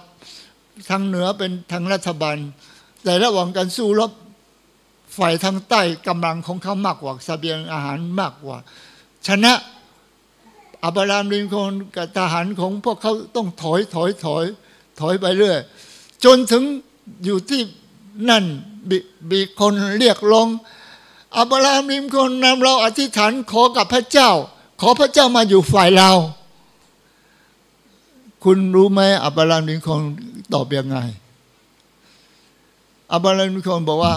ทางเหนือเป็นทางรัฐบาล แต่ระหว่างการสู้รบฝ่ายทางใต้กำลังของเขามากกว่าสเสบียงอาหารมากกว่า ชนะอับรามลินคอนกับทหารของพวกเขาต้องถอยถอยถอยถอยไปเรื่อย จนถึงอยู่ที่นั่นมีคนเรียกร้องอับรามลินคอนนำเราอธิษฐานขอกับพระเจ้า ขอพระเจ้ามาอยู่ฝ่ายเรา คุณรู้ไหมอับรามลินคอนตอบยังไง อับรามลินคนบอกว่า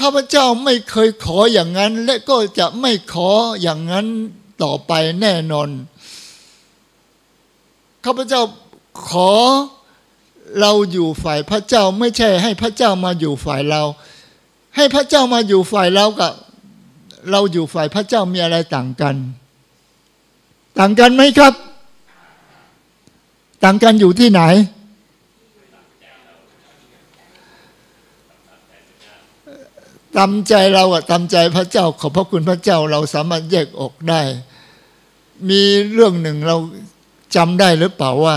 ข้าพเจ้าไม่เคยขออย่างนั้น และก็จะไม่ขออย่างนั้นต่อไปแน่นอน ข้าพเจ้าขอเราอยู่ฝ่ายพระเจ้าไม่ใช่ ให้พระเจ้ามาอยู่ฝ่ายเรา ให้พระเจ้ามาอยู่ฝ่ายเรากับเราอยู่ฝ่ายพระเจ้ามีอะไรต่างกัน ต่างกันไหมครับ ต่างกันอยู่ที่ไหน ตามใจเราอะตามใจพระเจ้าขอบพระคุณพระเจ้าเราสามารถแยกออกได้ มีเรื่องหนึ่งเราจำได้หรือเปล่าว่า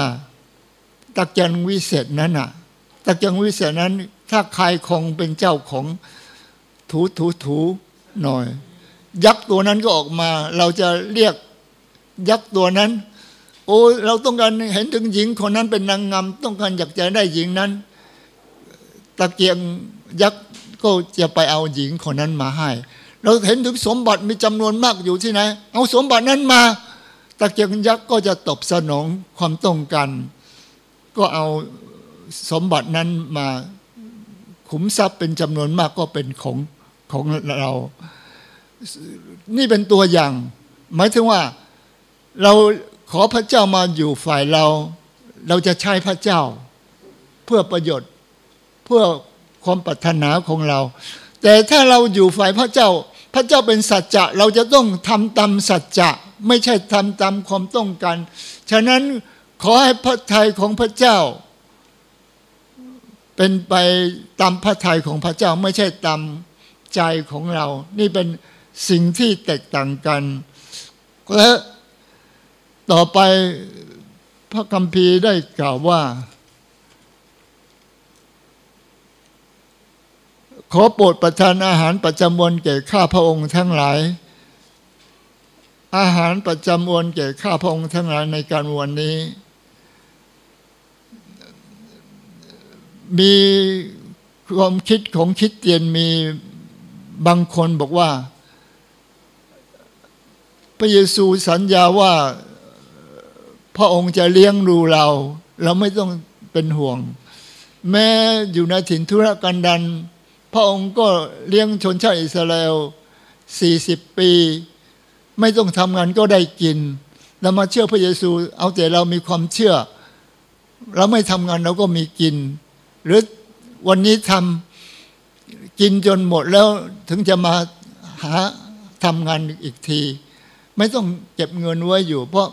ตะเกียงวิเศษนั้นอะตะเกียงวิเศษนั้น ถ้าใครคงเป็นเจ้าของถูถูถูหน่อย ยักษ์ตัวนั้นก็ออกมา เราจะเรียกยักษ์ตัวนั้น โอ้เราต้องการเห็นถึงหญิงคนนั้นเป็นนางงามต้องการอยากจะได้หญิงนั้น ตะเกียงยักษ์ ก็จะไปเอาหญิงคนนั้นมาให้ เราเห็นถึงสมบัติมีจำนวนมากอยู่ที่ไหน เอาสมบัตินั้นมา ตะเกียงยักษ์ก็จะตอบสนองความต้องการก็เอาสมบัตินั้นมาขุมทรัพย์เป็นจำนวนมากก็เป็นของของเรา นี่เป็นตัวอย่าง หมายถึงว่าเราขอพระเจ้ามาอยู่ฝ่ายเรา เราจะใช้พระเจ้า เพื่อประโยชน์เพื่อ ความปรารถนาของเรา แต่ถ้าเราอยู่ฝ่ายพระเจ้า พระเจ้าเป็นสัจจะเราจะต้องทำตามสัจจะไม่ใช่ทำตามความต้องการฉะนั้นขอให้พระทัยของพระเจ้า เป็นไปตามพระทัยของพระเจ้าไม่ใช่ตามใจของเรา นี่เป็นสิ่งที่แตกต่างกันและต่อไปพระคัมภีร์ได้กล่าวว่า ขอโปรดประทานอาหารประจำวันแก่ข้าพระองค์ทั้งหลาย อาหารประจำวันแก่ข้าพระองค์ทั้งหลายในการวันนี้ มีความคิดของคิดเตียนมีบางคนบอกว่า พระเยซูสัญญาว่าพระองค์จะเลี้ยงดูเรา เราไม่ต้องเป็นห่วง แม้อยู่ในถิ่นทุรกันดาร พระองค์ก็เลี้ยงชนชาติอิสราเอล40 ปี ไม่ต้องทำงานก็ได้กิน เรามาเชื่อพระเยซู เอาแต่เรามีความเชื่อ เราไม่ทำงานเราก็มีกิน หรือวันนี้ทำกินจนหมดแล้วถึงจะมาหาทำงานอีกที ไม่ต้องเก็บเงินไว้อยู่ เพราะ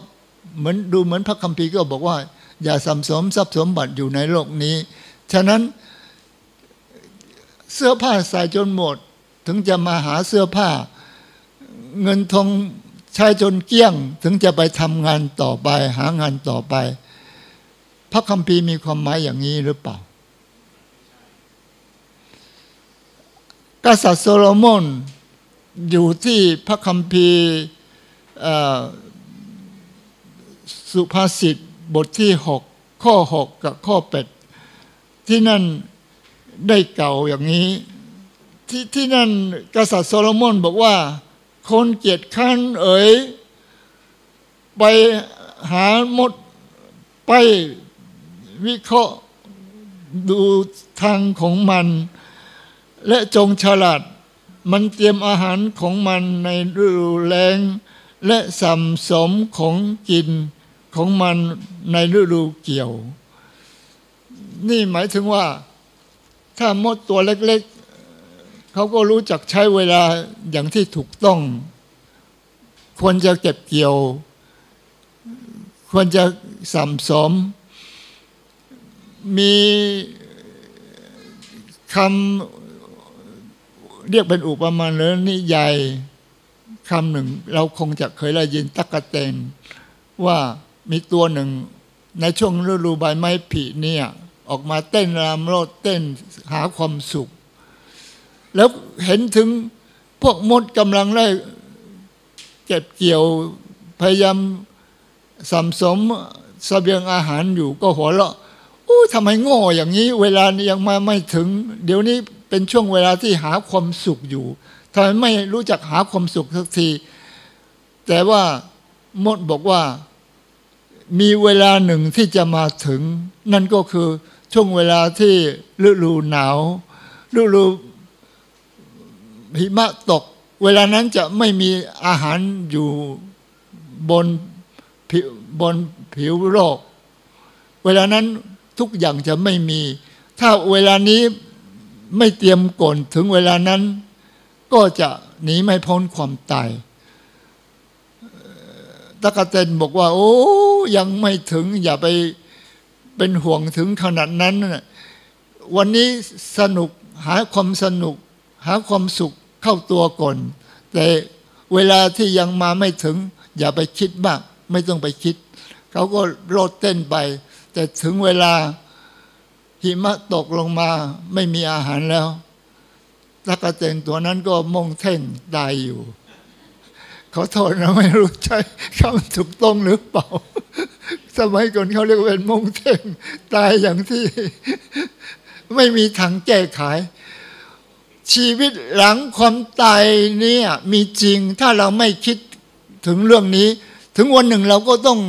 เหมือนดูเหมือนพระคัมภีร์ก็บอกว่า อย่าสัมสมทรัพย์สมบัติอยู่ในโลกนี้ ฉะนั้น เสื้อผ้าใส่จนหมด ถึงจะมาหาเสื้อผ้า เงินทองใช้จนเกลี้ยง ถึงจะไปทำงานต่อไป หางานต่อไป พระคัมภีร์มีความหมายอย่างนี้หรือเปล่า กษัตริย์โซโลมอนอยู่ที่พระคัมภีร์สุภาษิตบทที่หกข้อหกกับข้อแปดที่นั่น ได้เก่าอย่างนี้ ที่ที่นั่นกษัตริย์โซโลมอนบอกว่า คนเกียรติขันเอ๋ย ไปหาหมดไปวิเคราะห์ดูทางของมัน และจงฉลาด มันเตรียมอาหารของมันในฤดูแล้ง และสัมสมของกินของมันในฤดูเกี่ยว นี่หมายถึงว่า ถ้ามดตัวเล็ก ๆ เขาก็รู้จักใช้เวลาอย่างที่ถูกต้อง ควรจะเก็บเกี่ยว ควรจะสัมสม มีคำเรียกเป็นอุปมาหรือนิยายคำหนึ่ง เราคงจะเคยได้ยินตักกะเตนว่ามีตัวหนึ่งในช่วงฤดูใบไม้ผลิเนี่ย ออกมาเต้นรำโลดเต้นหาความสุข แล้วเห็นถึงพวกมดกำลังได้เก็บเกี่ยวพยายามสัมสมสเสบียงอาหารอยู่ก็หัวเราะอู้ทำไมโง่อย่างนี้ เวลายังมาไม่ถึง เดี๋ยวนี้เป็นช่วงเวลาที่หาความสุขอยู่ทำไมไม่รู้จักหาความสุขสักที แต่ว่ามดบอกว่า มีเวลาหนึ่งที่จะมาถึง นั่นก็คือช่วงเวลาที่ฤดูหนาวฤดูหิมะตก เวลานั้นจะไม่มีอาหารอยู่บนผิวบนผิวโลก เวลานั้นทุกอย่างจะไม่มี ถ้าเวลานี้ไม่เตรียมก่อนถึงเวลานั้น ก็จะหนีไม่พ้นความตาย ตะกะเตนบอกว่า โอ้ยังไม่ถึง อย่าไปเป็นห่วงถึงขนาดนั้นวันนี้สนุกหาความสนุก หาความสุขเข้าตัวก่อน แต่เวลาที่ยังมาไม่ถึง อย่าไปคิดมาก ไม่ต้องไปคิด เขาก็โลดเต้นไป แต่ถึงเวลาหิมะตกลงมาไม่มีอาหารแล้วตะกะเตนตัวนั้นก็มงเท่งตายอยู่ ขาโทษนะไม่รู้ใช่คำถูกต้องหรือเปล่า สมัยก่อนเขาเรียกเป็นมงเท่งตายอย่างที่ ไม่มีทางแก้ไขชีวิตหลังความตายเนี่ยมีจริง ถ้าเราไม่คิดถึงเรื่องนี้ ถึงวันหนึ่งเราก็ต้อง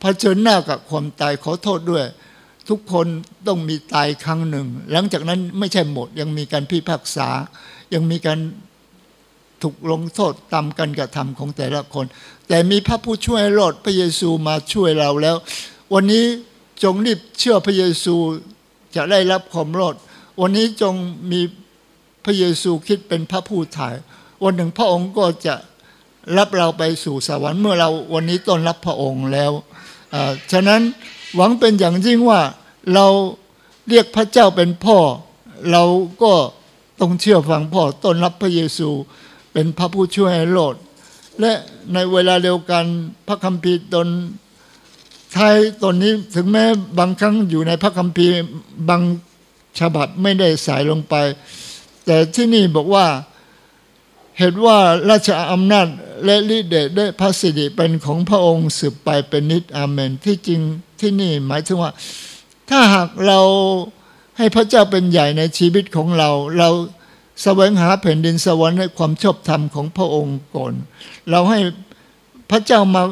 เผชิญหน้ากับความตายขอโทษด้วย ทุกคนต้องมีตายครั้งหนึ่ง หลังจากนั้นไม่ใช่หมดยังมีการพิพากษา ยังมีการ ถูกลงโทษตามการกระทำของแต่ละคน แต่มีพระผู้ช่วยรอดพระเยซูมาช่วยเราแล้ว วันนี้จงรีบเชื่อพระเยซูจะได้รับความรอด วันนี้จงมีพระเยซูคิดเป็นพระผู้ถ่าย วันหนึ่งพระองค์ก็จะรับเราไปสู่สวรรค์เมื่อเราวันนี้ต้อนรับพระองค์แล้วฉะนั้นหวังเป็นอย่างยิ่งว่าเราเรียกพระเจ้าเป็นพ่อ เราก็ต้องเชื่อฟังพ่อต้อนรับพระเยซู เป็นพระผู้ช่วยให้โลด และในเวลาเดียวกันพระคัมภีร์ตนไทยตนนี้ถึงแม้บางครั้งอยู่ในพระคัมภีร์บางฉบับไม่ได้ใส่ลงไป แต่ที่นี่บอกว่าเหตุว่าราชอำนาจและฤทธิ์เดชได้พระสิริเป็นของพระองค์สืบไปเป็นนิจอาเมน ที่จริงที่นี่หมายถึงว่า ถ้าหากเราให้พระเจ้าเป็นใหญ่ในชีวิตของเรา เรา แสวงหาแผ่นดินสวรรค์ในความชอบธรรมของพระองค์ก่อน เราให้พระเจ้ามา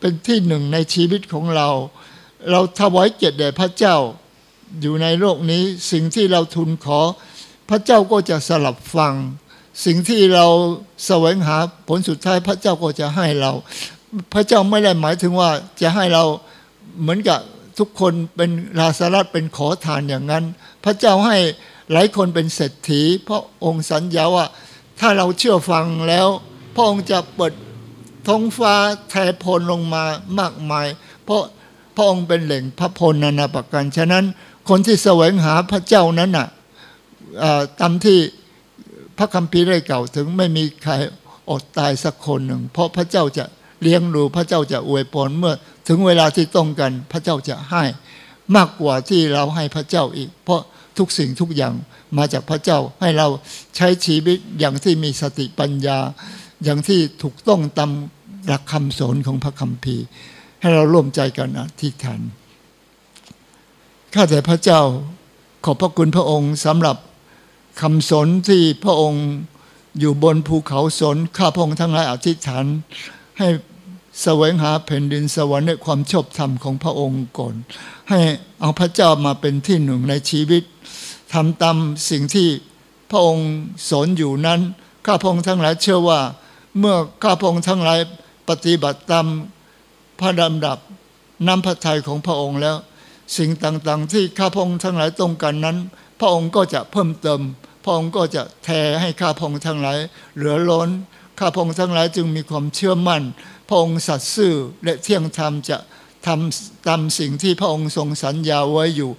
เป็นที่หนึ่งในชีวิตของเรา เราถวายเกียรติแด่พระเจ้าอยู่ในโลกนี้ สิ่งที่เราทูลขอ พระเจ้าก็จะสลับฟัง สิ่งที่เราแสวงหาผลสุดท้ายพระเจ้าก็จะให้เรา พระเจ้าไม่ได้หมายถึงว่าจะให้เราเหมือนกับทุกคนเป็นลาสารัตเป็นขอทานอย่างนั้น พระเจ้าให้ หลายคนเป็นเศรษฐีเพราะองค์สัญญาว่า ถ้าเราเชื่อฟังแล้ว พระองค์จะเปิดท้องฟ้าแทพลลงมามากมาย เพราะพระองค์เป็นแหล่งพระพลนานาประการฉะนั้นคนที่แสวงหาพระเจ้านั้นน่ะอ่าตามที่พระคัมภีร์ได้กล่าวถึงไม่มีใครอดตายสักคนหนึ่ง เพราะพระเจ้าจะเลี้ยงดูพระเจ้าจะอวยพรเมื่อ ถึงเวลาที่ต้องกันพระเจ้าจะให้มากกว่าที่เราให้พระเจ้าอีก เพราะ ทุกสิ่งทุกอย่างมาจากพระเจ้า ให้เราใช้ชีวิตอย่างที่มีสติปัญญา อย่างที่ถูกต้องตามหลักคำสอนของพระคัมภีร์ ให้เราร่วมใจกันอธิษฐานข้าแต่พระเจ้าขอบพระคุณพระองค์สำหรับคำสอนที่พระองค์อยู่บนภูเขาสนข้าพระองค์ทั้งหลายอธิษฐานให้ แสวงหาแผ่นดินสวรรค์ในความชอบธรรมของพระองค์ก่อน ให้เอาพระเจ้ามาเป็นที่หนึ่งในชีวิตทำตามสิ่งที่พระองค์สอนอยู่นั้นข้าพงค์ทั้งหลายเชื่อว่า เมื่อข้าพงค์ทั้งหลายปฏิบัติตามพระดำดับน้ำพระทัยของพระองค์แล้ว สิ่งต่างๆ ที่ข้าพงค์ทั้งหลายต้องการนั้น พระองค์ก็จะเพิ่มเติม พระองค์ก็จะแทให้ข้าพงค์ทั้งหลายเหลือล้นข้าพงค์ทั้งหลายจึงมีความเชื่อมั่น พระองค์สัตย์ซื่อและเที่ยงธรรมจะทำตามสิ่งที่พระองค์ทรงสัญญาไว้อยู่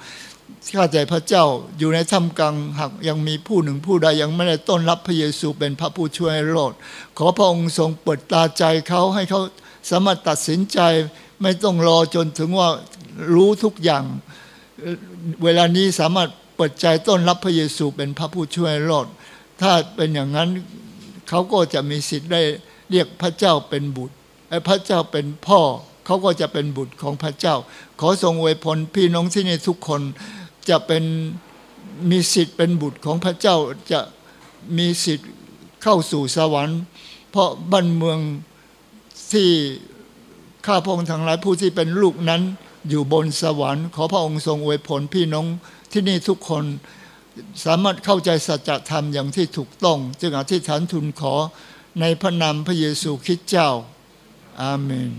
ข้าแต่พระเจ้าอยู่ในท่ามกลางหากยังมีผู้หนึ่งผู้ใดยังไม่ได้ต้อนรับพระเยซูเป็นพระผู้ช่วยให้รดขอพระองค์ทรงเปิดตาใจเขาให้เขาสามารถตัดสินใจไม่ต้องรอจนถึงว่ารู้ทุกอย่าง เวลานี้สามารถเปิดใจต้อนรับพระเยซูเป็นพระผู้ช่วยให้รดถ้าเป็นอย่างนั้นเขาก็จะมีสิทธิ์ได้เรียกพระเจ้าเป็นบุตร พระเจ้าเป็นพ่อเขาก็จะเป็นบุตรของพระเจ้า ขอทรงอวยพรพี่น้องที่นี่ทุกคนจะเป็นมีสิทธิ์เป็นบุตรของพระเจ้าจะมีสิทธิ์เข้าสู่สวรรค์ เพราะบ้านเมืองที่ข้าพระองค์ทั้งหลายผู้ที่เป็นลูกนั้นอยู่บนสวรรค์ ขอพระองค์ทรงอวยพรพี่น้องที่นี่ทุกคนสามารถเข้าใจสัจธรรมอย่างที่ถูกต้อง จึงอธิษฐานทูลขอในพระนามพระเยซูคริสต์เจ้า อาเมน